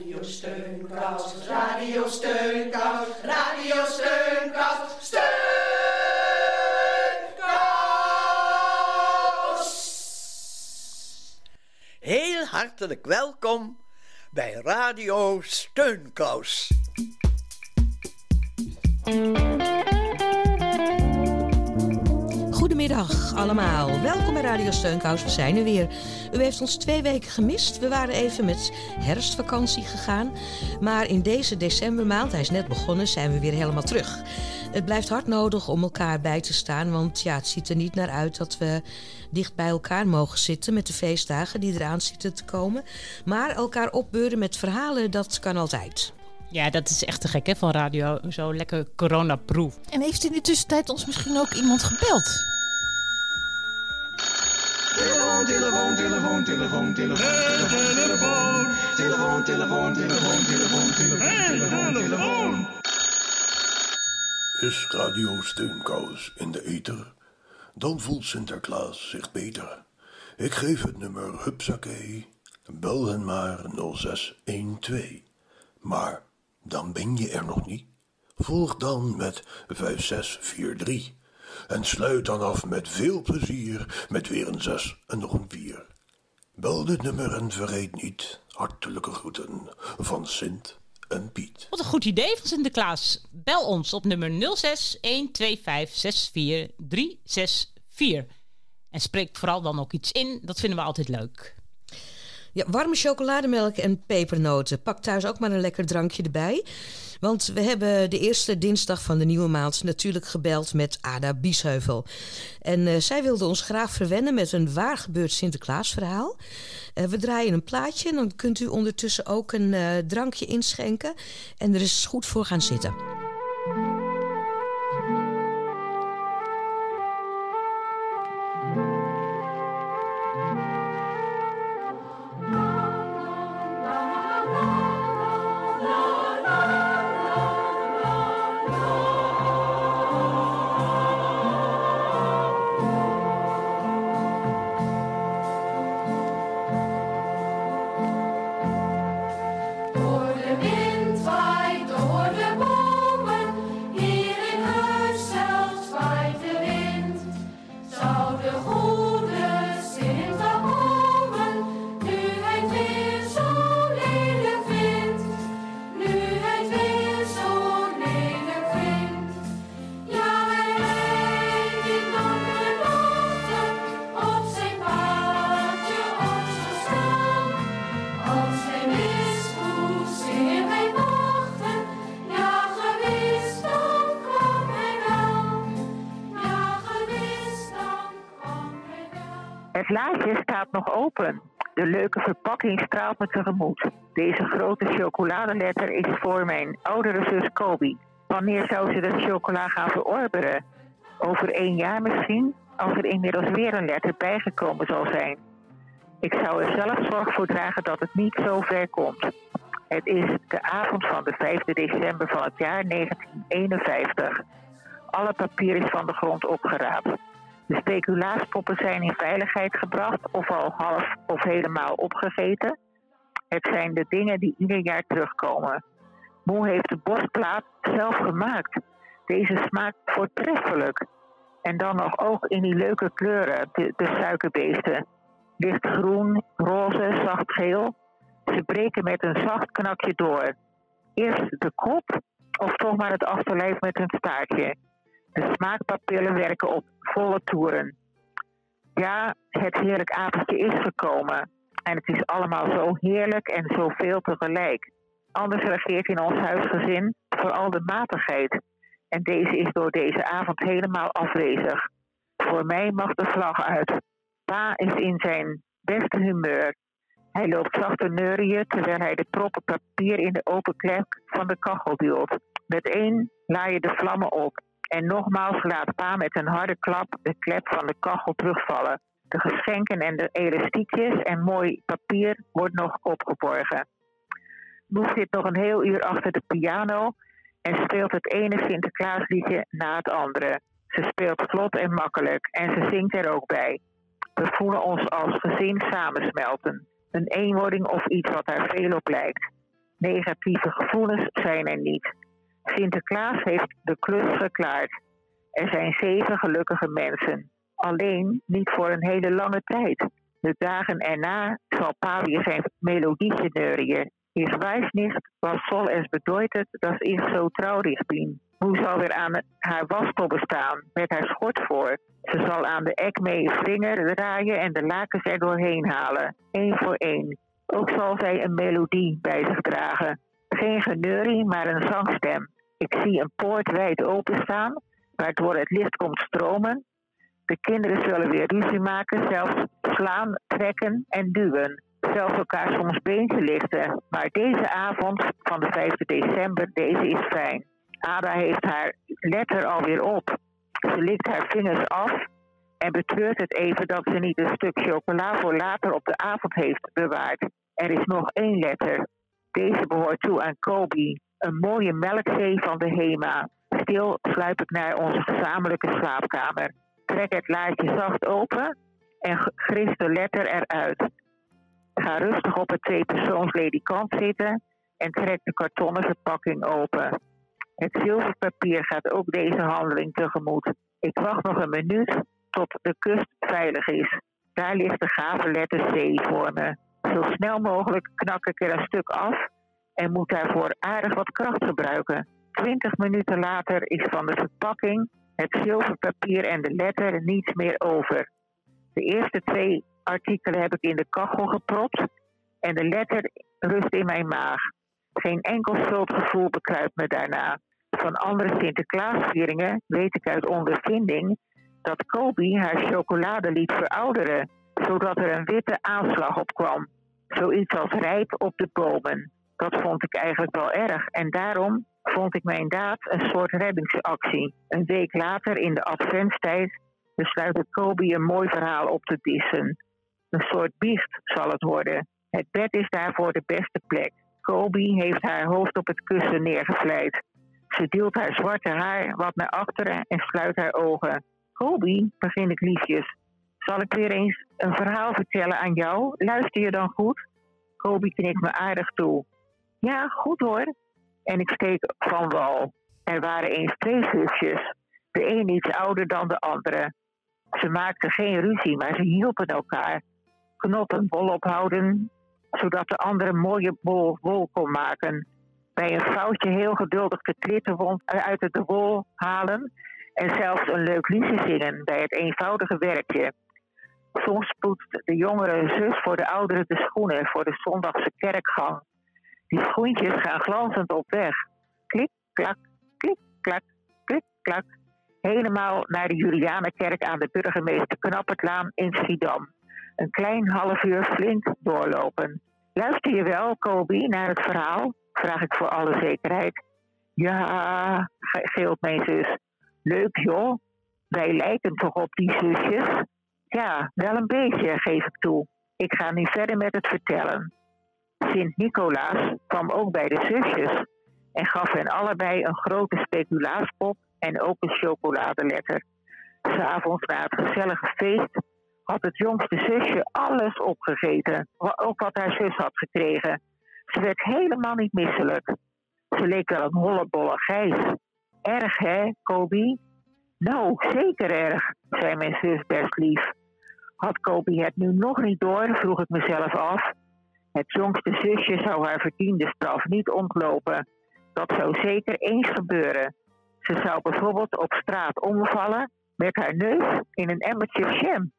Radio Steunkous, Radio Steunkous, Radio Steunkous, Steunkous! Heel hartelijk welkom bij Radio Steunkous. Goedemiddag allemaal. Welkom bij Radio Steunkous. We zijn er weer. U heeft ons twee weken gemist. We waren even met herfstvakantie gegaan. Maar in deze decembermaand, hij is net begonnen, zijn we weer helemaal terug. Het blijft hard nodig om elkaar bij te staan. Want ja, het ziet er niet naar uit dat we dicht bij elkaar mogen zitten met de feestdagen die eraan zitten te komen. Maar elkaar opbeuren met verhalen, dat kan altijd. Ja, dat is echt te gek hè, van radio. Zo lekker coronaproof. En heeft in de tussentijd ons misschien ook iemand gebeld? telefoon, telefoon, telefoon, telefoon, telefoon. telefoon. Telefoon, telefoon, telefoon, telefoon, telefoon, telefoon. Is Radio Steunkous in de eter? Dan voelt Sinterklaas zich beter. Ik geef het nummer Hupsakee. Bel hen maar 0612. Maar dan ben je er nog niet. Volg dan met 5643. En sluit dan af met veel plezier met weer een 6 en nog een 4. Bel dit nummer en vergeet niet hartelijke groeten van Sint en Piet. Wat een goed idee van Sinterklaas. Bel ons op nummer 06 125 64 364. En spreek vooral dan ook iets in. Dat vinden we altijd leuk. Ja, warme chocolademelk en pepernoten. Pak thuis ook maar een lekker drankje erbij. Want we hebben de eerste dinsdag van de nieuwe maand natuurlijk gebeld met Ada Biesheuvel. En uh, zij wilde ons graag verwennen met een waar gebeurd Sinterklaasverhaal. Uh, we draaien een plaatje en dan kunt u ondertussen ook een uh, drankje inschenken. En er is goed voor gaan zitten. Open. De leuke verpakking straalt me tegemoet. Deze grote chocoladeletter is voor mijn oudere zus Kobi. Wanneer zou ze de chocola gaan verorberen? Over één jaar misschien, als er inmiddels weer een letter bijgekomen zal zijn. Ik zou er zelf zorg voor dragen dat het niet zo ver komt. Het is de avond van de 5 december van het jaar 1951. Alle papier is van de grond opgeraapt. De speculaaspoppen zijn in veiligheid gebracht of al half of helemaal opgegeten. Het zijn de dingen die ieder jaar terugkomen. Moe heeft de borstplaat zelf gemaakt. Deze smaakt voortreffelijk. En dan nog ook in die leuke kleuren, de, suikerbeesten. Lichtgroen, roze, zacht geel. Ze breken met een zacht knakje door. Eerst de kop of toch maar het achterlijf met hun staartje. De smaakpapillen werken op volle toeren. Ja, het heerlijk avondje is gekomen. En het is allemaal zo heerlijk en zoveel tegelijk. Anders regeert in ons huisgezin vooral de matigheid. En deze is door deze avond helemaal afwezig. Voor mij mag de vlag uit. Pa is in zijn beste humeur. Hij loopt zacht te terwijl hij de proppen papier in de open klep van de kachel duwt. Met één je de vlammen op. En nogmaals laat pa met een harde klap de klep van de kachel terugvallen. De geschenken en de elastiekjes en mooi papier wordt nog opgeborgen. Moes zit nog een heel uur achter de piano en speelt het ene Sinterklaasliedje na het andere. Ze speelt vlot en makkelijk en ze zingt er ook bij. We voelen ons als gezin samensmelten. Een eenwording of iets wat daar veel op lijkt. Negatieve gevoelens zijn er niet. Sinterklaas heeft de klus geklaard. Er zijn zeven gelukkige mensen. Alleen niet voor een hele lange tijd. De dagen erna zal pa zijn melodietje neurien. Ich weiß nicht, was soll es bedeutet, dass ich so traurig bin. Moe zal weer aan haar wastobbe staan met haar schort voor. Ze zal aan de ek mee vinger draaien en de lakens er doorheen halen. Eén voor één. Ook zal zij een melodie bij zich dragen. Geen geneurie, maar een zangstem. Ik zie een poort wijd openstaan, waardoor het licht komt stromen. De kinderen zullen weer ruzie maken, zelfs slaan, trekken en duwen. Zelfs elkaar soms beentje lichten. Maar deze avond van de 5 december, deze is fijn. Ada heeft haar letter alweer op. Ze likt haar vingers af en betreurt het even dat ze niet een stuk chocola voor later op de avond heeft bewaard. Er is nog één letter. Deze behoort toe aan Kobe, een mooie melkzee van de HEMA. Stil sluip ik naar onze gezamenlijke slaapkamer. Trek het laadje zacht open en gris de letter eruit. Ga rustig op het tweepersoons ledikant zitten en trek de kartonnen verpakking open. Het zilverpapier gaat ook deze handeling tegemoet. Ik wacht nog een minuut tot de kust veilig is. Daar ligt de gave letter C voor me. Zo snel mogelijk knak ik er een stuk af en moet daarvoor aardig wat kracht gebruiken. Twintig minuten later is van de verpakking, het zilverpapier en de letter niets meer over. De eerste twee artikelen heb ik in de kachel gepropt en de letter rust in mijn maag. Geen enkel schuldgevoel bekruipt me daarna. Van andere Sinterklaasvieringen weet ik uit ondervinding dat Kobe haar chocolade liet verouderen, zodat er een witte aanslag op kwam. Zoiets als rijp op de bomen. Dat vond ik eigenlijk wel erg en daarom vond ik mijn daad een soort reddingsactie. Een week later in de adventstijd besluit ik Kobe een mooi verhaal op te dissen. Een soort biecht zal het worden. Het bed is daarvoor de beste plek. Kobe heeft haar hoofd op het kussen neergevleid. Ze duwt haar zwarte haar wat naar achteren en sluit haar ogen. Kobe, begin ik liefjes, zal ik weer eens een verhaal vertellen aan jou? Luister je dan goed? Kobe knikt me aardig toe. Ja, goed hoor. En ik steek van wal. Er waren eens twee zusjes. De een iets ouder dan de andere. Ze maakten geen ruzie, maar ze hielpen elkaar. Knoppen wol ophouden, zodat de andere een mooie bol wol kon maken. Bij een foutje heel geduldig de klittenwond uit de wol halen. En zelfs een leuk liedje zingen bij het eenvoudige werkje. Soms poetst de jongere zus voor de oudere de schoenen voor de zondagse kerkgang. Die schoentjes gaan glanzend op weg. Klik, klak, klik, klak, klik, klak. Helemaal naar de Julianenkerk aan de burgemeester Knappertlaan in Schiedam. Een klein half uur flink doorlopen. Luister je wel, Kobi, naar het verhaal? Vraag ik voor alle zekerheid. Ja, ge- gilt mijn zus. Leuk joh. Wij lijken toch op die zusjes? Ja, wel een beetje, geef ik toe. Ik ga nu verder met het vertellen. Sint-Nicolaas kwam ook bij de zusjes en gaf hen allebei een grote speculaaspop en ook een chocoladeletter. S'avonds na het gezellige feest had het jongste zusje alles opgegeten, ook wat haar zus had gekregen. Ze werd helemaal niet misselijk. Ze leek wel een hollebolle gijs. Erg hè, Kobi? Nou, zeker erg, zei mijn zus best lief. Had Kobi het nu nog niet door, vroeg ik mezelf af. Het jongste zusje zou haar verdiende straf niet ontlopen. Dat zou zeker eens gebeuren. Ze zou bijvoorbeeld op straat omvallen met haar neus in een emmertje jam.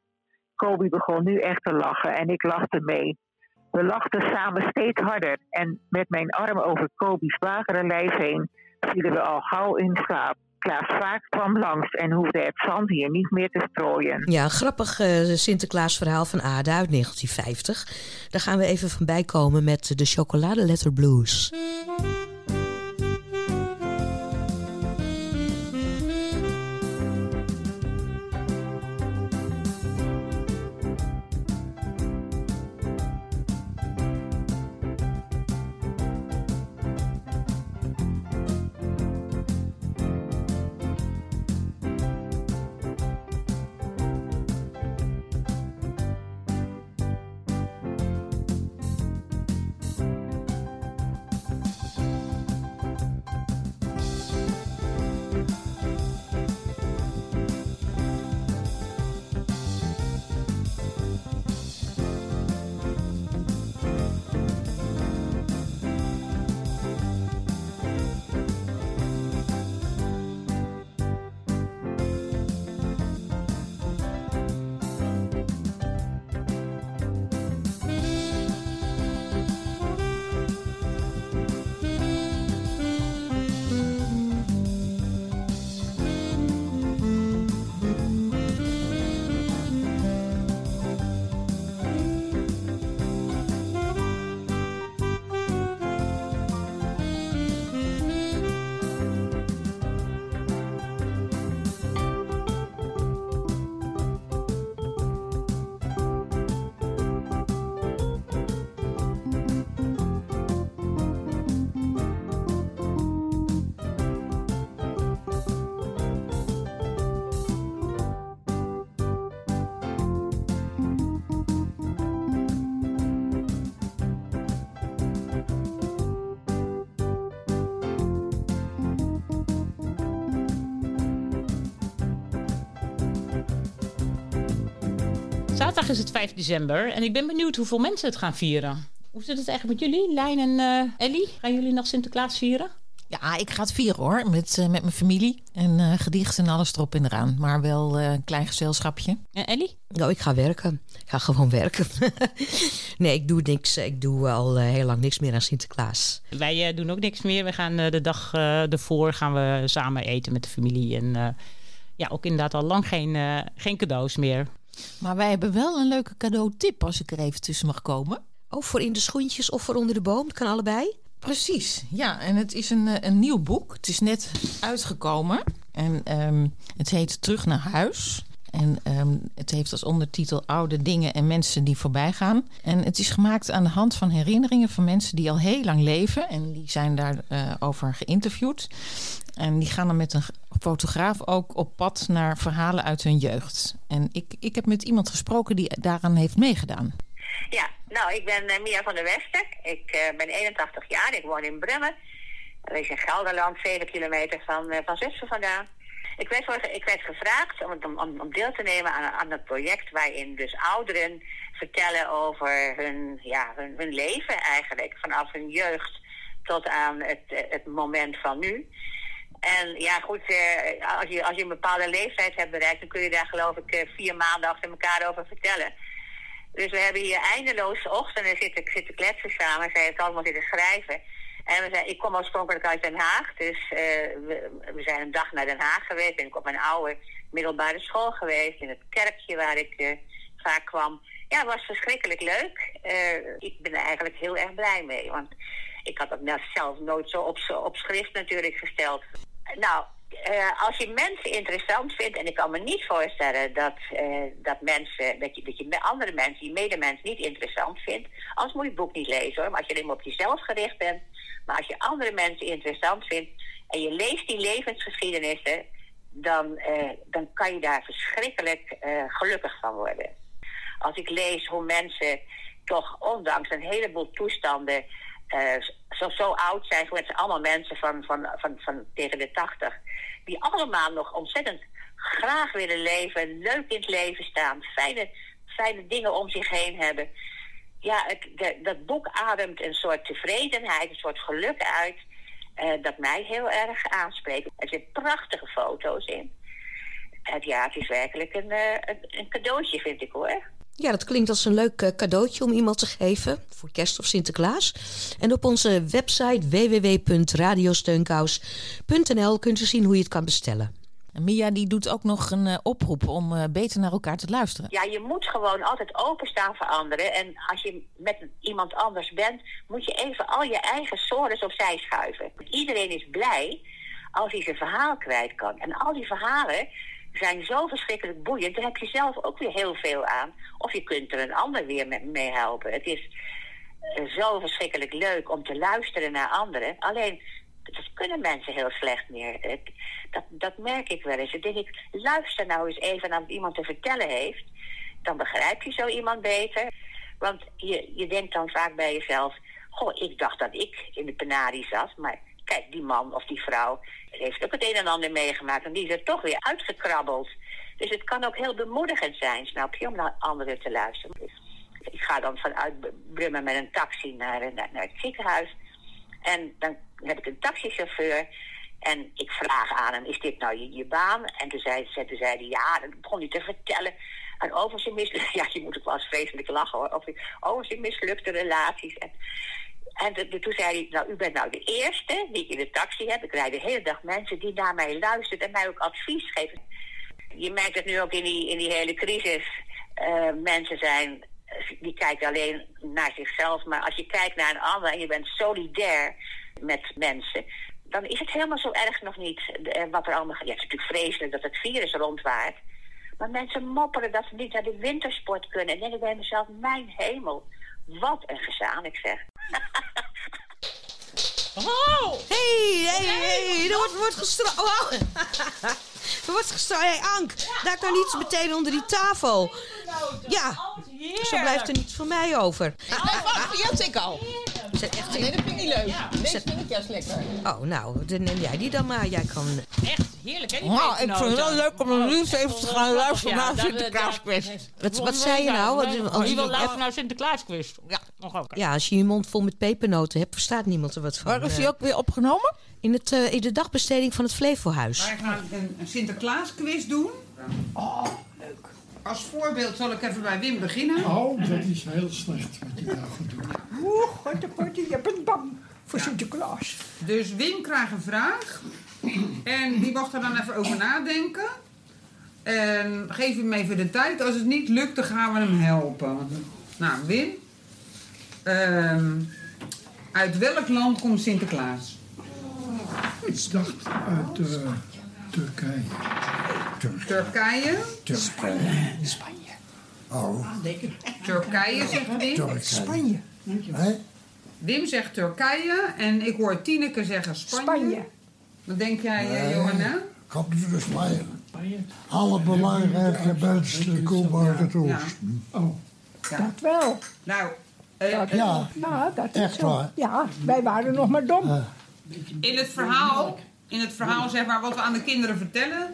Kobi begon nu echt te lachen en ik lachte mee. We lachten samen steeds harder en met mijn arm over Kobi's magere lijf heen vielen we al gauw in slaap. Klaas vaak kwam langs en hoefde het zand hier niet meer te strooien. Ja, grappig eh, Sinterklaasverhaal van Ada uit 1950. Daar gaan we even van bij komen met de Chocoladeletter Blues. Zaterdag is het 5 december en ik ben benieuwd hoeveel mensen het gaan vieren. Hoe zit het eigenlijk met jullie, Lijn en eh, Ellie? Gaan jullie nog Sinterklaas vieren? Ja, ik ga het vieren hoor. Met, eh, met mijn familie. En eh gedicht en alles erop en eraan. Maar wel eh, een klein gezelschapje. En Ellie? Nou, ik ga werken. Ik ga gewoon werken. nee, ik doe niks. Ik doe al heel lang niks meer aan Sinterklaas. Wij doen ook niks meer. We gaan eh, de dag ervoor gaan we samen eten met de familie. En eh, ja, ook inderdaad al lang geen, eh, geen cadeaus meer. Maar wij hebben wel een leuke cadeautip als ik er even tussen mag komen. Oh, voor in de schoentjes of voor onder de boom? Dat kan allebei. Precies, ja. En het is een, eh, een nieuw boek. Het is net uitgekomen. En ehm, het heet Terug naar huis. En ehm, het heeft als ondertitel Oude dingen en mensen die voorbij gaan. En het is gemaakt aan de hand van herinneringen van mensen die al heel lang leven. En die zijn daarover over geïnterviewd. En die gaan dan met een fotograaf ook op pad naar verhalen uit hun jeugd. En ik, ik heb met iemand gesproken die daaraan heeft meegedaan. Ja, nou, ik ben eh, Mia van der Westen. Ik eh, ben 81 jaar. Ik woon in Brummen. Dat is in Gelderland, 7 kilometer van, eh, van Zutphen vandaan. Ik werd, ik gevraagd om, om, deel te nemen aan, aan het project waarin dus ouderen vertellen over hun, ja, hun, hun leven eigenlijk. Vanaf hun jeugd tot aan het, het moment van nu. En ja, goed, eh, als, je, als je een bepaalde leeftijd hebt bereikt, dan kun je daar geloof ik eh, vier maanden achter elkaar over vertellen. Dus we hebben hier eindeloze ochtenden zitten, zitten kletsen samen. Zij heeft allemaal zitten schrijven. En we zijn, ik kom oorspronkelijk uit Den Haag. Dus eh, we, zijn een dag naar Den Haag geweest. Ben ik op mijn oude middelbare school geweest. In het kerkje waar ik eh, vaak kwam. Ja, het was verschrikkelijk leuk. Eh, ik ben er eigenlijk heel erg blij mee. Want ik had dat zelf nooit zo op, op schrift natuurlijk gesteld. Nou, als je mensen interessant vindt, en ik kan me niet voorstellen dat, dat mensen, dat je, dat je andere mensen, je medemens niet interessant vindt, anders moet je het boek niet lezen hoor. Maar als je alleen maar op jezelf gericht bent, maar als je andere mensen interessant vindt en je leest die levensgeschiedenissen, dan, eh, dan kan je daar verschrikkelijk eh, gelukkig van worden. Als ik lees hoe mensen toch ondanks een heleboel toestanden eh, zo, zo oud zijn, het zijn allemaal mensen van, van, van, van tegen de tachtig, die allemaal nog ontzettend graag willen leven, leuk in het leven staan, fijne, fijne dingen om zich heen hebben. Ja, dat boek ademt een soort tevredenheid, een soort geluk uit, eh, dat mij heel erg aanspreekt. Er zitten prachtige foto's in. Het, ja, het is werkelijk een, eh, een, een cadeautje, vind ik hoor. Ja, dat klinkt als een leuk eh, cadeautje om iemand te geven voor kerst of Sinterklaas. En op onze website www.radiosteunkous.nl kunt u zien hoe je het kan bestellen. Mia die doet ook nog een eh, oproep om eh, beter naar elkaar te luisteren. Ja, je moet gewoon altijd openstaan voor anderen. En als je met iemand anders bent, moet je even al je eigen sores opzij schuiven. Iedereen is blij als hij zijn verhaal kwijt kan. En al die verhalen zijn zo verschrikkelijk boeiend. Daar heb je zelf ook weer heel veel aan. Of je kunt er een ander weer me- mee helpen. Het is eh, zo verschrikkelijk leuk om te luisteren naar anderen. Alleen, dat kunnen mensen heel slecht meer. Dat, dat merk ik wel eens. Dan denk ik, luister nou eens even naar wat iemand te vertellen heeft. Dan begrijp je zo iemand beter. Want je, je denkt dan vaak bij jezelf... Goh, ik dacht dat ik in de penarie zat. Maar kijk, die man of die vrouw heeft ook het een en ander meegemaakt. En die is er toch weer uitgekrabbeld. Dus het kan ook heel bemoedigend zijn, snap je, om naar anderen te luisteren. Dus ik ga dan vanuit Brummen met een taxi naar, naar het ziekenhuis. En dan heb ik een taxichauffeur. En ik vraag aan hem, is dit nou je, baan? En toen zei, toen hij, ja, dan begon hij te vertellen. En over zijn mislukte... Ja, je moet ook wel eens vreselijk lachen hoor. Over, over zijn mislukte relaties. En, en de- toen zei hij, nou, u bent nou de eerste die ik in de taxi heb. Ik rijd de hele dag mensen die naar mij luisteren en mij ook advies geven. Je merkt het nu ook in die, in die hele crisis. Eh, mensen zijn, die kijken alleen naar zichzelf. Maar als je kijkt naar een ander en je bent solidair met mensen... dan is het helemaal zo erg nog niet eh, wat er allemaal... Ja, het is natuurlijk vreselijk dat het virus rondwaart. Maar mensen mopperen dat ze niet naar de wintersport kunnen. En denk ik bij mezelf, mijn hemel, wat een gezamenlijk zeg. Oh! Hey, hey, hey, er wordt, wordt gestraald. Wow. er wordt gestraald. Hey, Ank, daar kan iets meteen onder die tafel. Ja, zo blijft er niets voor mij over. Oh, Die had ik al. Ze zijn echt Nee, dat vind ik niet leuk. Deze vind ik juist lekker. Oh, nou, dan neem jij die dan maar. Jij kan... Echt heerlijk, hè? die Nou, ik vind het wel leuk om een liefst even te gaan luisteren Ja, naar Sinterklaasquiz. Wat, wat zei je nou? Oh, je wil als- luisteren naar Sinterklaasquiz. Ja. Ja, als je je mond vol met pepernoten hebt, verstaat niemand er wat van. Waar is Eh, die ook weer opgenomen? in, het, eh, in de dagbesteding van het Flevohuis. Wij gaan een, een Sinterklaasquiz doen. Oh, leuk. Als voorbeeld zal ik even bij Wim beginnen. Oh, dat is heel slecht wat je daar gaat doen. Oeh, god, god, je bent bang voor Sinterklaas. Dus Wim krijgt een vraag. En die mag er dan even over nadenken. En geef hem even de tijd. Als het niet lukt, dan gaan we hem helpen. Nou, Wim. ehm, uit welk land komt Sinterklaas? Ik dacht uit eh, Turkije. Turkije. Spanje. Oh, Turkije zegt Wim. Turkije. Spanje. Wim zegt Turkije. En ik hoor Tineke zeggen Spanje. Spanje. Wat denk jij, eh, Nee. Johanna? Dus Spanje. Alle belangrijke mensen komen uit het Ja. oosten. Oh, Ja. Dat wel. Nou, eh, Dat Ja, Ja, dat is Echt zo. waar? Ja, wij waren nog maar dom. Eh. In het verhaal, in het verhaal zeg maar, wat we aan de kinderen vertellen,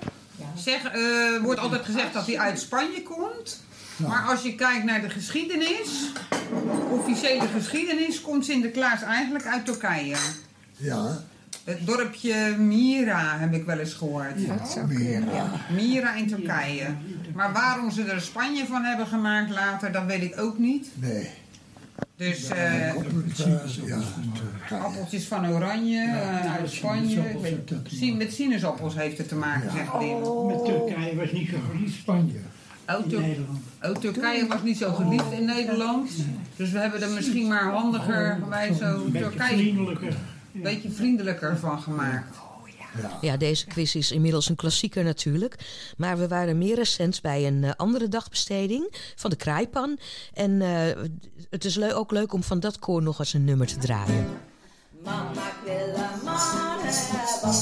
zeg, eh, wordt altijd gezegd dat hij uit Spanje komt. Maar als je kijkt naar de geschiedenis, officiële geschiedenis, komt Sinterklaas eigenlijk uit Turkije. ja, Het dorpje Mira heb ik wel eens gehoord. Dat zou kunnen, ja. Mira in Turkije. Maar waarom ze er Spanje van hebben gemaakt later, dat weet ik ook niet. nee. Dus eh, eh, ja, Turkije. appeltjes van Oranje eh, uit Spanje. Si- Met sinaasappels heeft het te maken, zegt Wim. met Turkije was niet zo geliefd. Spanje. Oh, Tur- Nederland. oh, Turkije was niet zo geliefd in Nederland. Dus we hebben er misschien maar handiger bij zo Een beetje Turkije vriendelijker. een beetje vriendelijker van gemaakt. Ja, deze quiz is inmiddels een klassieker natuurlijk. Maar we waren meer recent bij een eh, andere dagbesteding van de Kraaipan. En eh, het is leu- ook leuk om van dat koor nog eens een nummer te draaien. Mama, ik wil een man hebben,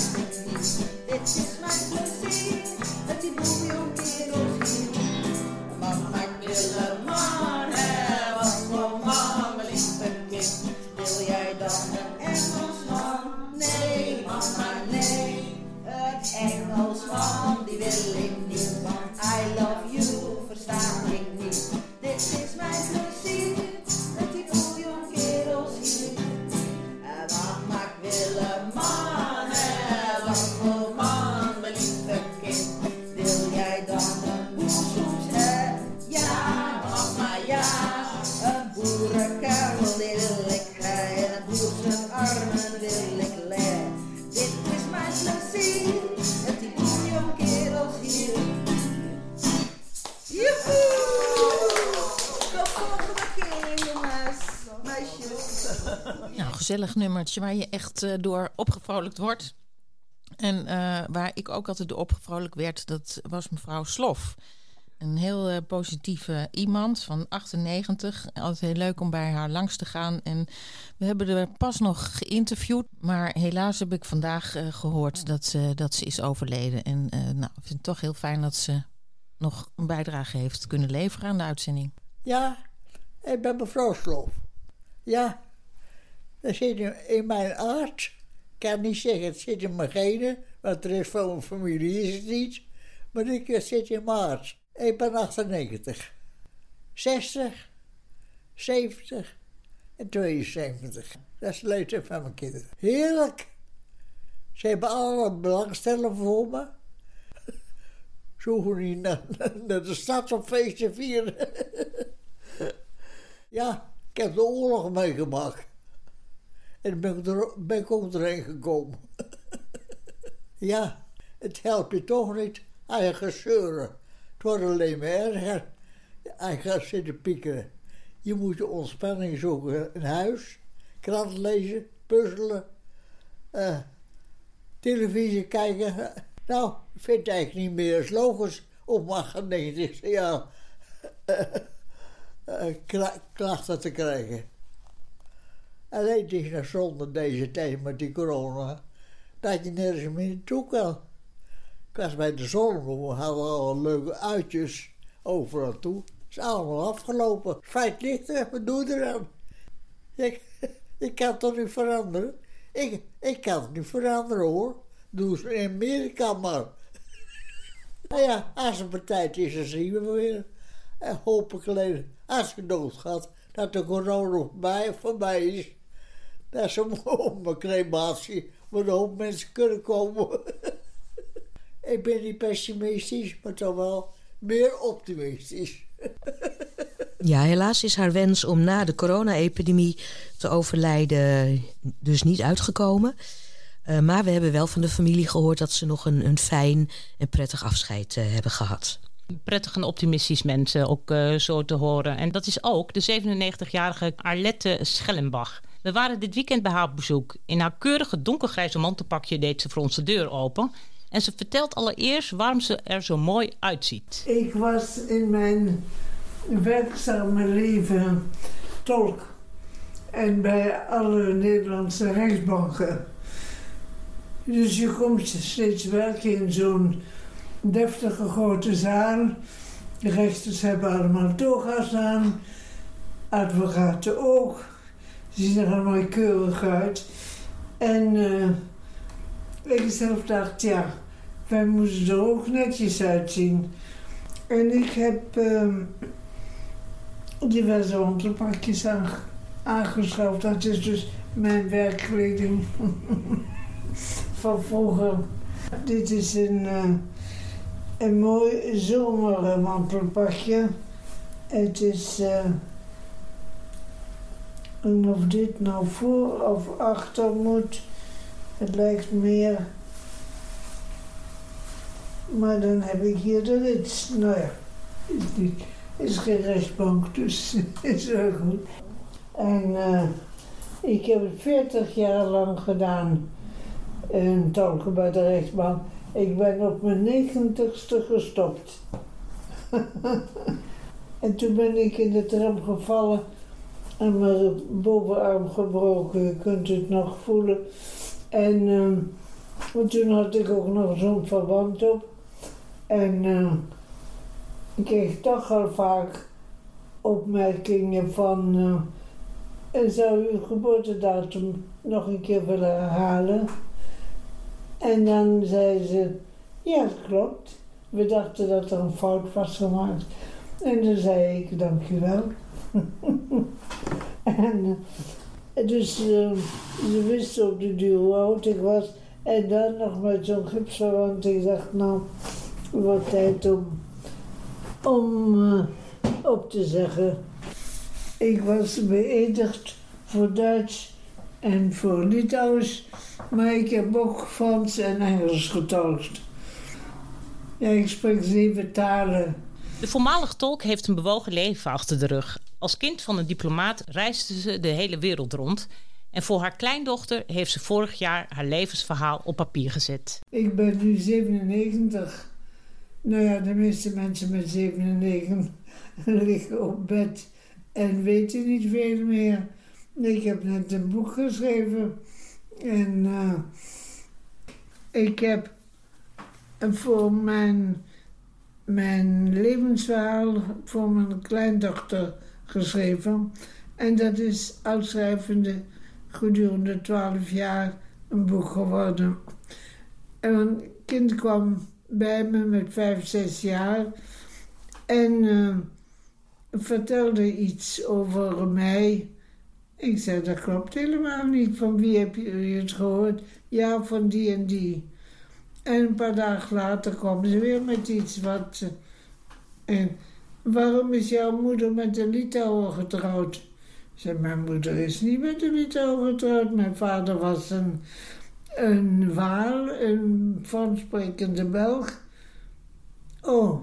Schweinefleisch, dat lust ik niet. Dit is mijn waar je echt eh, door opgevrolijkt wordt. En eh, waar ik ook altijd door opgevrolijkt werd, dat was mevrouw Slof. Een heel eh, positieve iemand van 98. Altijd heel leuk om bij haar langs te gaan. En we hebben er pas nog geïnterviewd. Maar helaas heb ik vandaag eh, gehoord dat, ze dat ze is overleden. En nou, ik vind het toch heel fijn dat ze nog een bijdrage heeft kunnen leveren aan de uitzending. Ja, ik ben mevrouw Slof. Ja, dat zit in, mijn aard. Ik kan niet zeggen, het zit in mijn genen, want de rest van mijn familie is het niet. Maar ik, het zit in mijn. Ik ben 98. 60, 70 en 72. Dat is de leeftijd van mijn kinderen. Heerlijk. Ze hebben alle belangstelling voor me. Zo hoeven niet naar, de stad op feestje vieren. ja, ik heb de oorlog meegemaakt. En ben ik, er, ben ik ook doorheen gekomen. ja, het helpt je toch niet. Hij gaat zeuren. Het wordt alleen maar erger. Hij gaat zitten piekeren. Je moet je ontspanning zoeken in huis, krant lezen, puzzelen, eh, televisie kijken. Nou, vind eigenlijk niet meer eens logisch op mijn 98 jaar eh, eh, kla- klachten te krijgen. Alleen het is nog zonde deze tijd met die corona, dat je nergens meer naartoe kan. Ik was bij de zon, we hadden al leuke uitjes overal toe. Het is allemaal afgelopen. Feit ligt er, wat doe je eraan? Ik, ik kan het toch niet veranderen? Ik, ik kan het niet veranderen hoor. Doe ze in Amerika maar. nou ja, als het tijd is, dan zien we weer. En hopelijk alleen, als je doodgaat, dat de corona voorbij, voorbij is. Dat ze op mijn crematie, waar een hoop mensen kunnen komen. ik ben niet pessimistisch, maar toch wel meer optimistisch. Ja, helaas is haar wens om na de corona-epidemie te overlijden dus niet uitgekomen. Eh, maar we hebben wel van de familie gehoord dat ze nog een, een fijn en prettig afscheid eh, hebben gehad. Prettig en optimistisch mensen ook eh, zo te horen. En dat is ook de 97-jarige Arlette Schellenbach. We waren dit weekend bij haar bezoek. In haar keurige donkergrijze mantelpakje deed ze voor ons de deur open. En ze vertelt allereerst waarom ze er zo mooi uitziet. Ik was in mijn werkzame leven tolk. En bij alle Nederlandse rechtsbanken. Dus je komt steeds werken in zo'n deftige grote zaal. De rechters hebben allemaal toga's aan. Advocaten ook. Ze zien er allemaal keurig uit. En eh, ik zelf dacht, ja, wij moeten er ook netjes uitzien. En ik heb ehm, diverse onderpakjes aan, aangeschaft. Dat is dus mijn werkkleding van vroeger. Dit is een, eh, een mooi zomermantelpakje. Het is... eh, en of dit nou voor of achter moet, het lijkt meer. Maar dan heb ik hier de rits. Nou ja, is, is geen rechtbank, dus is wel goed. En eh, ik heb het 40 jaar lang gedaan, een tolken bij de rechtbank. Ik ben op mijn negentigste gestopt. en toen ben ik in de tram gevallen en mijn bovenarm gebroken. Je kunt het nog voelen. En ehm, toen had ik ook nog zo'n verband op. En eh, ik kreeg toch al vaak opmerkingen van... eh, en zou uw geboortedatum nog een keer willen herhalen? En dan zei ze, ja, dat klopt. We dachten dat er een fout was gemaakt. En dan zei ik, dankjewel. en eh, dus eh, ze wisten op de duur hoe oud ik was. En dan nog met zo'n gipsverband. Ik dacht, nou, wordt tijd om, om eh, op te zeggen. Ik was beëdigd voor Duits en voor Litouws. Maar ik heb ook Frans en Engels getolkt. Ja, ik spreek zeven talen. De voormalig tolk heeft een bewogen leven achter de rug. Als kind van een diplomaat reisde ze de hele wereld rond. En voor haar kleindochter heeft ze vorig jaar haar levensverhaal op papier gezet. Ik ben nu 97. Nou ja, de meeste mensen met 97 liggen op bed en weten niet veel meer. Ik heb net een boek geschreven en eh, ik heb voor mijn, mijn levensverhaal voor mijn kleindochter geschreven. En dat is als schrijvende gedurende twaalf jaar een boek geworden. En een kind kwam bij me met vijf, zes jaar en eh, vertelde iets over mij. Ik zei, dat klopt helemaal niet. Van wie heb je het gehoord? Ja, van die en die. En een paar dagen later kwam ze weer met iets wat... eh, en waarom is jouw moeder met een Litouwer getrouwd? Zei, mijn moeder is niet met een Litouwer getrouwd. Mijn vader was een, een Waal, een Frans sprekende Belg. Oh,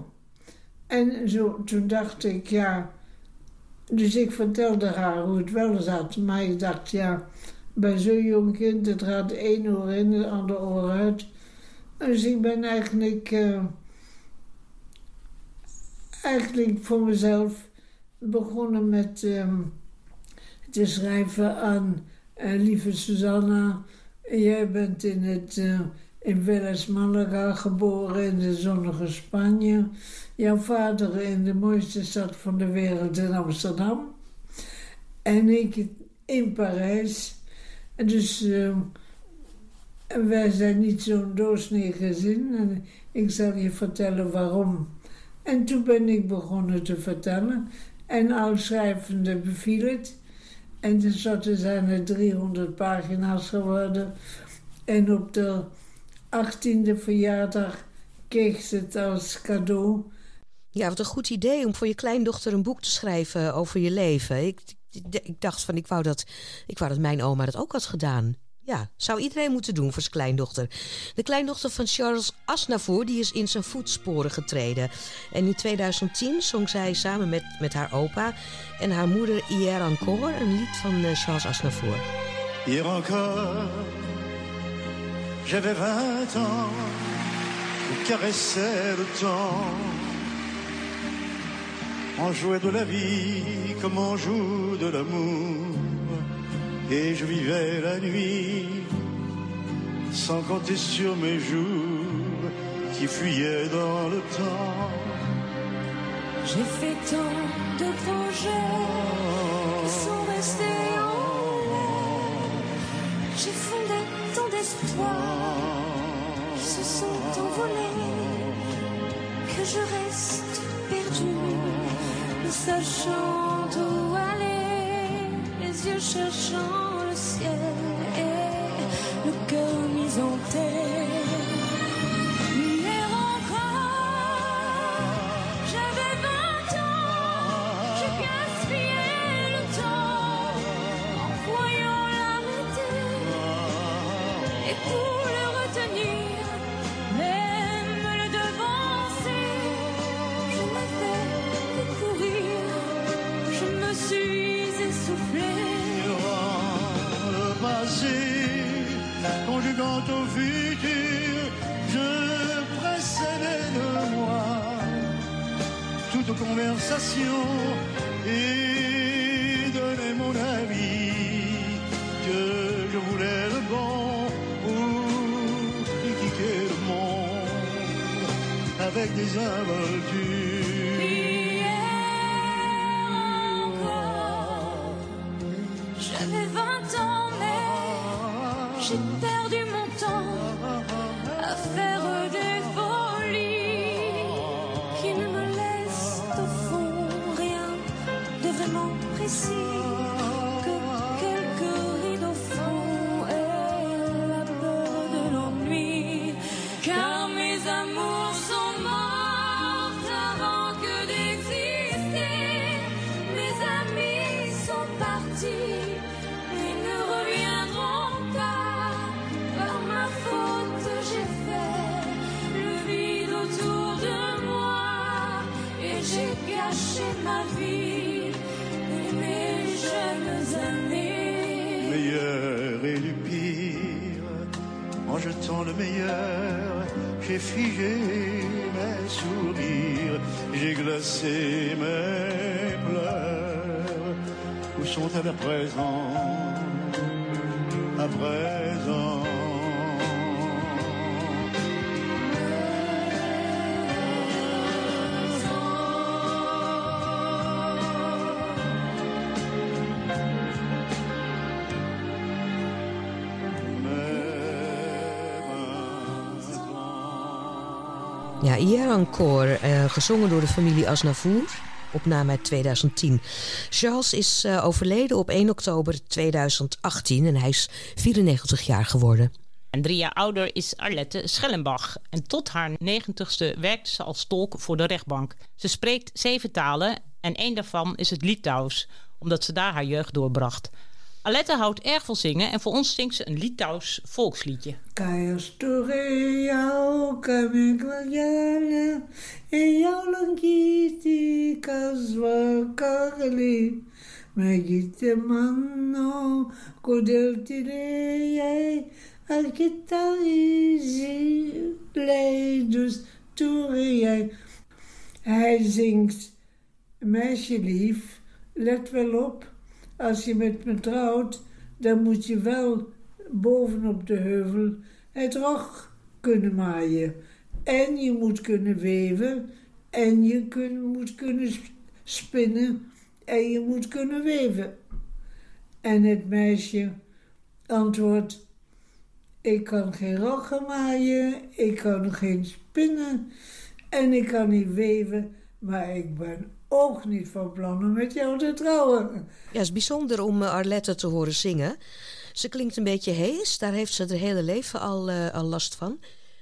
en zo, toen dacht ik, ja, Dus ik vertelde haar hoe het wel zat. Maar ik dacht, ja, bij zo'n jong kind, het gaat één oor in, het andere oor uit. Dus ik ben eigenlijk, eh, eigenlijk voor mezelf begonnen met ehm, te schrijven aan eh, lieve Susanna. Jij bent in, het, eh, in Malaga geboren in de zonnige Spanje. Jouw vader in de mooiste stad van de wereld in Amsterdam. En ik in Parijs. En dus eh, wij zijn niet zo'n doorsnee gezin. En ik zal je vertellen waarom. En toen ben ik begonnen te vertellen. En al schrijvende beviel het. En tenslotte zijn er 300 pagina's geworden. En op de 18e verjaardag kreeg ze het als cadeau. Ja, wat een goed idee om voor je kleindochter een boek te schrijven over je leven. Ik, ik dacht van, ik wou, dat, ik wou dat mijn oma dat ook had gedaan. Ja, zou iedereen moeten doen voor zijn kleindochter. De kleindochter van Charles Aznavour die is in zijn voetsporen getreden. En in 2010 zong zij samen met, met haar opa en haar moeder Hier Encore een lied van eh, Charles Aznavour. Hier encore, j'avais 20 ans, je caressais le temps. On jouait de la vie comme joue de l'amour. Et je vivais la nuit sans compter sur mes jours qui fuyaient dans le temps. J'ai fait tant de projets qui sont restés en l'air. J'ai fondé tant d'espoirs qui se sont envolés. Que je reste perdue, ne sachant yeux cherchant le ciel et le cœur mis en terre. Au futur, je précédais de moi toute conversation et donnais mon avis que je voulais le bon pour critiquer le monde avec des involtures. En jetant le meilleur, j'ai figé mes sourires, j'ai glacé mes pleurs. Où sont-elles à présent À présent. Ja, Hier Encore, eh, gezongen door de familie Aznavour. Opname uit 2010. Charles is eh, overleden op 1 oktober 2018 en hij is 94 jaar geworden. En drie jaar ouder is Arlette Schellenbach. En tot haar negentigste werkte ze als tolk voor de rechtbank. Ze spreekt zeven talen en één daarvan is het Litouws, omdat ze daar haar jeugd doorbracht. Alette houdt erg van zingen en voor ons zingt ze een Litouws volksliedje. Mergytė mano, kodėl tylėjai, ar kitą įsileidus turėjai. Hij zingt, meisjelief, let wel op, als je met me trouwt, dan moet je wel bovenop de heuvel het rog kunnen maaien. En je moet kunnen weven, en je kun, moet kunnen sp- spinnen, en je moet kunnen weven. En het meisje antwoordt, ik kan geen roggen maaien, ik kan geen spinnen en ik kan niet weven, maar ik ben ook niet van plan om met jou te trouwen. Ja, het is bijzonder om eh, Arlette te horen zingen. Ze klinkt een beetje hees, daar heeft ze haar hele leven al, eh, al last van.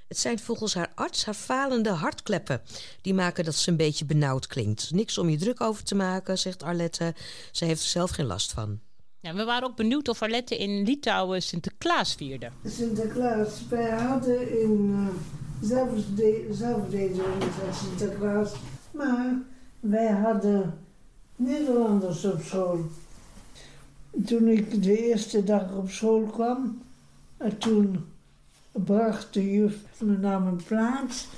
Het zijn volgens haar arts haar falende hartkleppen. Die maken dat ze een beetje benauwd klinkt. Niks om je druk over te maken, zegt Arlette. Ze heeft er zelf geen last van. Ja, we waren ook benieuwd of Arlette in Litouwen Sinterklaas vierde. Sinterklaas, wij hadden in. Uh, zelf, de, zelf deden we niet aan Sinterklaas. Maar wij hadden Nederlanders op school. Toen ik de eerste dag op school kwam, en toen bracht de juf me naar mijn plaats.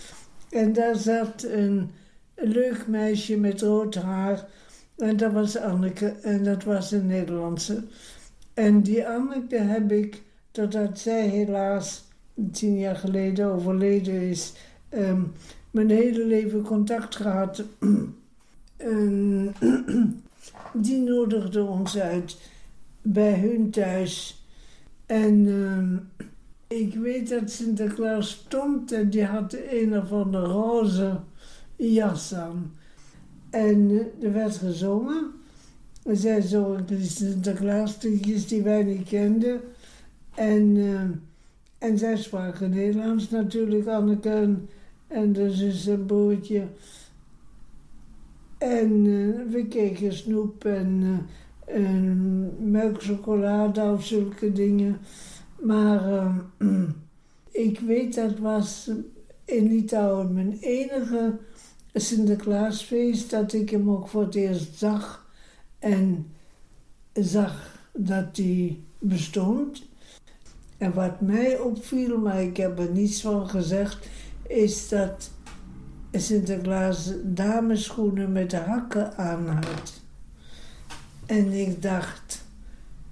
En daar zat een leuk meisje met rood haar. En dat was Anneke, en dat was een Nederlandse. En die Anneke heb ik, totdat zij helaas tien jaar geleden overleden is, ehm, mijn hele leven contact gehad. en die nodigde ons uit bij hun thuis. En ehm, ik weet dat Sinterklaas stond en die had een of andere roze jas aan. En eh, er werd gezongen. En zij zongen die Sinterklaas-stukjes die wij niet kenden. En, eh, en zij spraken Nederlands natuurlijk, Anneke en, en de zus en broertje. En eh, we keken snoep en, eh, en melkchocolade of zulke dingen. Maar eh, ik weet dat was in Litouwen mijn enige Sinterklaasfeest dat ik hem ook voor het eerst zag en zag dat hij bestond. En wat mij opviel, maar ik heb er niets van gezegd, is dat Sinterklaas dameschoenen met hakken aan had. En ik dacht,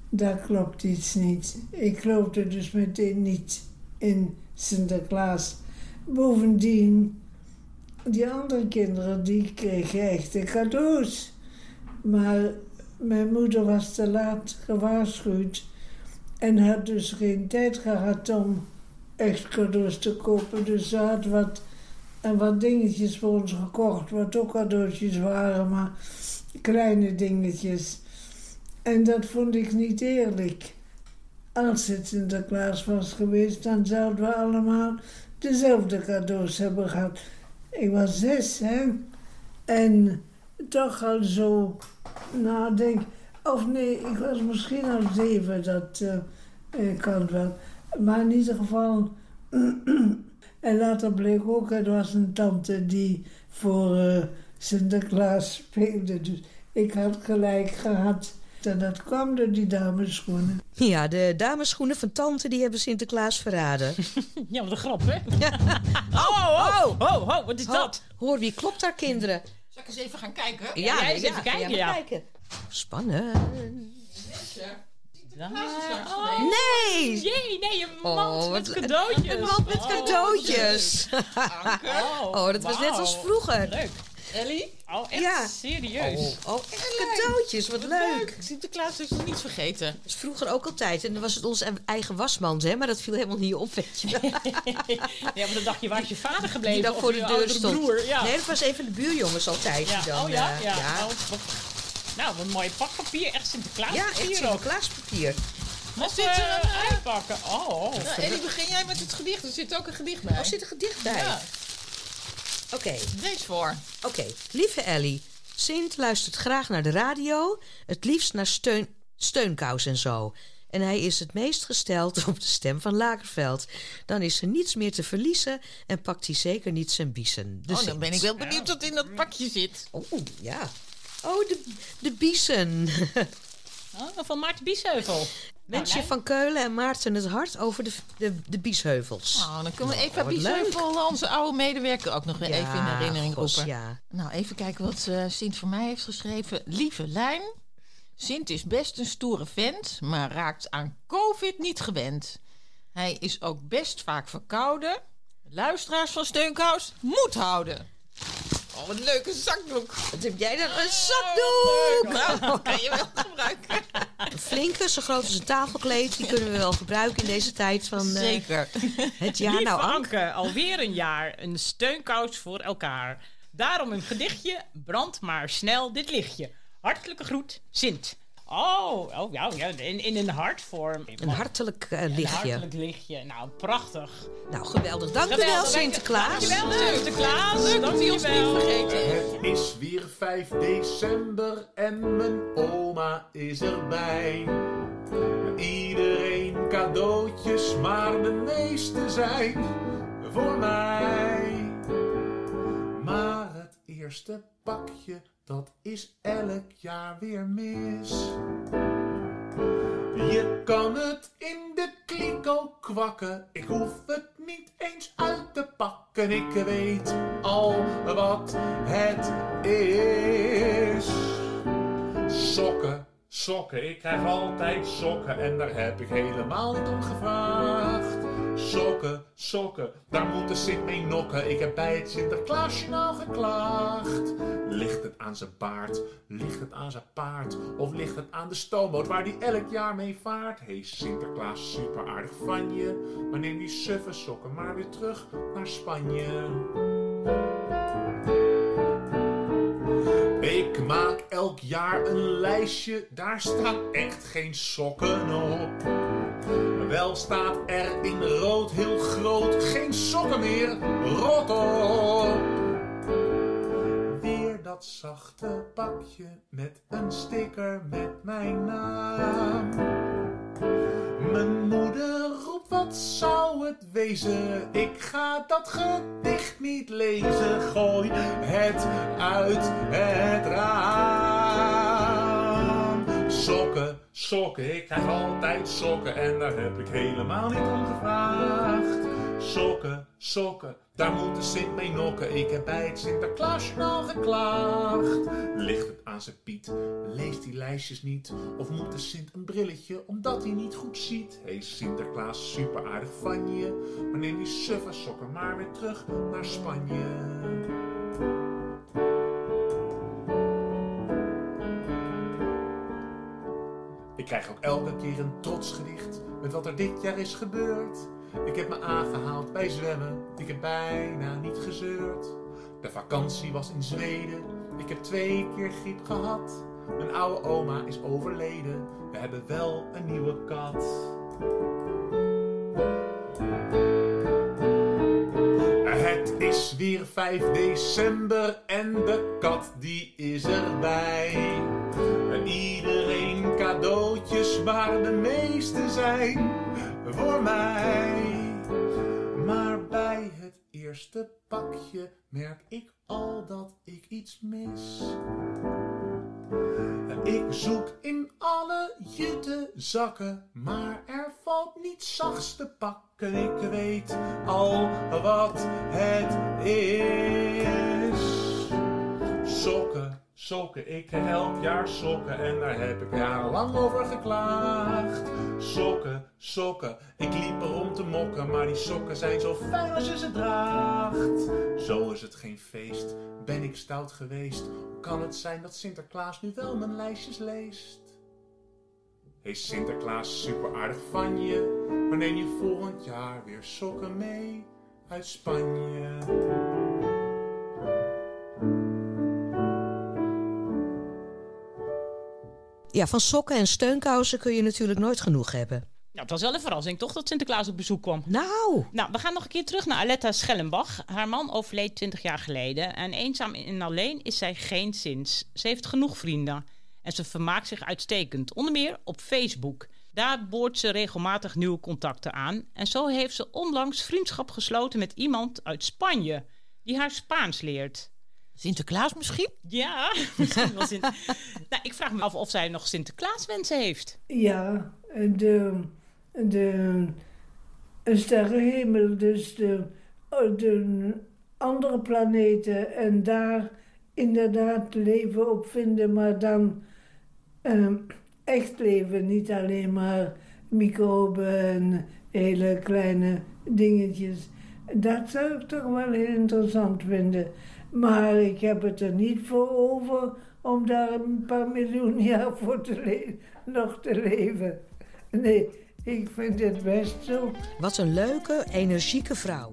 daar klopt iets niet. Ik geloofde dus meteen niet in Sinterklaas. Bovendien, die andere kinderen die kregen echte cadeaus. Maar mijn moeder was te laat gewaarschuwd en had dus geen tijd gehad om echt cadeaus te kopen. Dus ze had wat, en wat dingetjes voor ons gekocht, wat ook cadeautjes waren, maar kleine dingetjes. En dat vond ik niet eerlijk. Als het Sinterklaas was geweest, dan zouden we allemaal dezelfde cadeaus hebben gehad. Ik was zes, hè? En toch al zo nadenk. Of nee, ik was misschien al zeven, dat eh, eh, kan wel. Maar in ieder geval. en later bleek ook, er was een tante die voor eh, Sinterklaas speelde. Dus ik had gelijk gehad. En dat kwam door die dameschoenen. Ja, de dameschoenen van tante die hebben Sinterklaas verraden. Ja, wat een grap, hè? Oh, oh, oh, oh, wat is dat? Hoor, wie klopt daar, kinderen? Zal ik eens even gaan kijken? Ja, jij eens ja, even kijken, jij Oh, Nee! Jee, nee, een Oh, mand wat met cadeautjes. Een mand met Oh, cadeautjes. Oh, Oh, dat was net als vroeger. Leuk. Ellie? Oh, echt Ja. serieus. Oh, echt cadeautjes, wat leuk. Sinterklaas heeft nog niets vergeten. Dat is vroeger ook altijd. En dan was het onze eigen wasmand, hè? Maar dat viel helemaal niet op, weet je wel. Ja, maar dan dacht je, waar is je vader gebleven? Die dan voor je de deur stond. Broer? Ja. Nee, dat was even de buurjongens altijd. Ja, Die dan, oh ja, eh, ja. ja. Nou, wat een mooi pakpapier. Echt Sinterklaas Ja, echt hier ook. Sinterklaaspapier. Wat zit er een, eh, uitpakken? Oh, oh. Nou, Ellie, begin jij met het gedicht? Er zit ook een gedicht bij. Oh, zit er gedicht bij? Ja, Oké, lees voor. oké. Lieve Ellie, Sint luistert graag naar de radio. Het liefst naar steun... steunkous en zo. En hij is het meest gesteld op de stem van Lagerveld. Dan is er niets meer te verliezen en pakt hij zeker niet zijn biezen. De oh, dan Sint. ben ik wel benieuwd wat in dat pakje zit. Oh, ja. Oh, de, de biezen. Oh, van Maarten Biesheuvel. Mensje van Keulen en Maarten het Hart over de, de, de biesheuvels. Oh, dan kunnen we Nou, Eva leuk. Biesheuvel, onze oude medewerker, ook nog weer Ja, even in herinnering roepen. ja. Nou, even kijken wat eh, Sint voor mij heeft geschreven. Lieve Lijn, Sint is best een stoere vent, maar raakt aan COVID niet gewend. Hij is ook best vaak verkouden. Luisteraars van Steunkous moet houden. Oh, wat een leuke zakdoek. Wat heb jij dan? Een zakdoek! Nou, dat kan je wel gebruiken. Een flinke, zo groot als een tafelkleed. Die kunnen we wel gebruiken in deze tijd van eh, Zeker. het jaar. Lieve Nou, Ank, Anke, alweer een jaar. Een steunkous voor elkaar. Daarom een gedichtje. Brand maar snel dit lichtje. Hartelijke groet, Sint. Oh, oh ja, ja in, in een hartvorm. een hartelijk eh, Een lichtje. hartelijk lichtje. Nou, prachtig. Nou, geweldig. Dank u wel, Geweldig. Sinterklaas. Dankjewel, Sinterklaas. Leuk dat hij ons niet vergeten. Het is weer 5 december en mijn oma is erbij. Iedereen cadeautjes, maar de meeste zijn voor mij. Maar het eerste pakje, dat is elk jaar weer mis. Je kan het in de kliko kwakken, ik hoef het niet eens uit te pakken. Ik weet al wat het is. Sokken, sokken, ik krijg altijd sokken en daar heb ik helemaal niet om gevraagd. Sokken, sokken, daar moet de Sint mee nokken. Ik heb bij het Sinterklaasjournaal geklaagd. Ligt het aan zijn baard, ligt het aan zijn paard, of ligt het aan de stoomboot waar die elk jaar mee vaart? Hey Sinterklaas, super aardig van je, maar neem die suffe sokken maar weer terug naar Spanje. Ik maak elk jaar een lijstje, daar staan echt geen sokken op. Wel staat er in rood heel groot, geen sokken meer, rot op. Weer dat zachte pakje met een sticker met mijn naam. Mijn moeder roept, wat zou het wezen? Ik ga dat gedicht niet lezen. Gooi het uit het raam. Sokken, sokken, ik krijg altijd sokken en daar heb ik helemaal niet om gevraagd. Sokken, sokken, daar moet de Sint mee nokken. Ik heb bij het Sinterklaasjournaal geklaagd. Ligt het aan zijn piet, leest die lijstjes niet? Of moet de Sint een brilletje omdat hij niet goed ziet? Hé Sinterklaas, super aardig van je. Maar neem die suffe sokken maar weer terug naar Spanje. Krijg ook elke keer een trots gedicht met wat er dit jaar is gebeurd. Ik heb me aangehaald bij zwemmen, ik heb bijna niet gezeurd. De vakantie was in Zweden, ik heb twee keer griep gehad. Mijn oude oma is overleden, we hebben wel een nieuwe kat. Is weer 5 december en de kat die is erbij. En iedereen cadeautjes, maar de meeste zijn voor mij. Maar bij het eerste pakje merk ik al dat ik iets mis. Ik zoek in alle jute zakken, maar er valt niets zachts te pakken. Ik weet al wat het is. Sokken, sokken, ik elk jaar sokken en daar heb ik jarenlang over geklaagd. Sokken, sokken, ik liep erom te mokken, maar die sokken zijn zo fijn als je ze draagt. Zo is het geen feest, ben ik stout geweest. Hoe kan het zijn dat Sinterklaas nu wel mijn lijstjes leest? Hey Sinterklaas, super aardig van je, maar neem je volgend jaar weer sokken mee uit Spanje? Ja, van sokken en steunkousen kun je natuurlijk nooit genoeg hebben. Ja, het was wel een verrassing toch dat Sinterklaas op bezoek kwam. Nou. Nou, we gaan nog een keer terug naar Aletta Schellenbach. Haar man overleed 20 jaar geleden. En eenzaam en alleen is zij geen sinds. Ze heeft genoeg vrienden. En ze vermaakt zich uitstekend, onder meer op Facebook. Daar boort ze regelmatig nieuwe contacten aan. En zo heeft ze onlangs vriendschap gesloten met iemand uit Spanje die haar Spaans leert. Sinterklaas misschien? Ja, misschien wel Sint- nou, ik vraag me af of zij nog Sinterklaaswensen heeft. Ja, de, de sterrenhemel, dus de, de andere planeten en daar inderdaad leven op vinden, maar dan ehm, echt leven, niet alleen maar microben en hele kleine dingetjes. Dat zou ik toch wel heel interessant vinden. Maar ik heb het er niet voor over om daar een paar miljoen jaar voor te nog te leven. Nee, ik vind het best zo. Wat een leuke, energieke vrouw.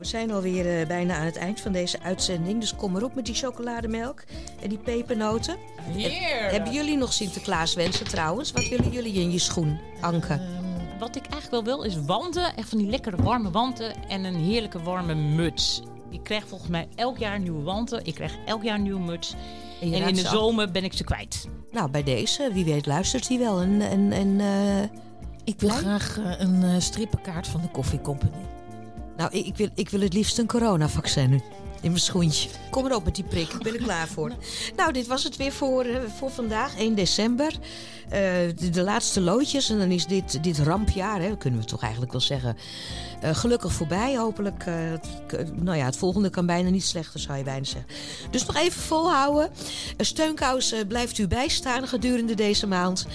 We zijn alweer eh, bijna aan het eind van deze uitzending, dus kom maar op met die chocolademelk en die pepernoten. Heerlijk. Hebben jullie nog Sinterklaaswensen trouwens? Wat willen jullie in je schoen, Anke? Wat ik eigenlijk wel wil is wanten, echt van die lekkere warme wanten en een heerlijke warme muts. Ik krijg volgens mij elk jaar nieuwe wanten, ik krijg elk jaar een nieuwe muts. En in de af. zomer ben ik ze kwijt. Nou, bij deze, wie weet luistert hij wel. En, en, en, eh, Ik wil graag eh, een eh, strippenkaart van de Coffee Company. Nou, ik ik wil, ik wil het liefst een coronavaccin nu. In mijn schoentje. Kom maar op met die prik, ik ben er klaar voor. Nou, dit was het weer voor, eh, voor vandaag, 1 december. Eh, de, de laatste loodjes en dan is dit, dit rampjaar, hè, kunnen we toch eigenlijk wel zeggen, eh, gelukkig voorbij. Hopelijk, eh, het, nou ja, het volgende kan bijna niet slechter, zou je bijna zeggen. Dus nog even volhouden. Steunkous blijft u bijstaan gedurende deze maand.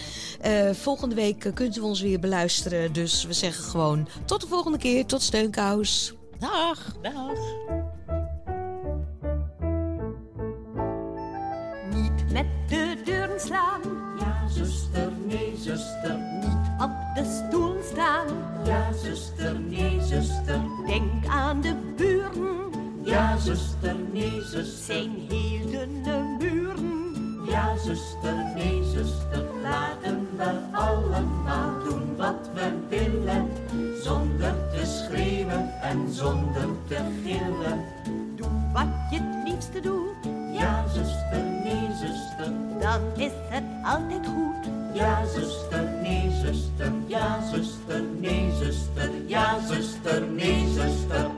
Eh, volgende week kunt u ons weer beluisteren. Dus we zeggen gewoon tot de volgende keer. Tot steunkous. Dag. Dag. Met de deuren slaan. Ja, zuster, nee, zuster. Niet op de stoel staan. Ja, zuster, nee, zuster. Denk aan de buren. Ja, zuster, nee, zuster. Zijn heel dunne muren. Ja, zuster, nee, zuster. Laten we allemaal doen wat we willen. Zonder te schreeuwen en zonder te gillen. Wat je het liefste doet. Ja, zuster, nee, zuster. Dan is het altijd goed. Ja, zuster, nee, zuster. Ja, zuster, nee, zuster. Ja, zuster, nee, zuster.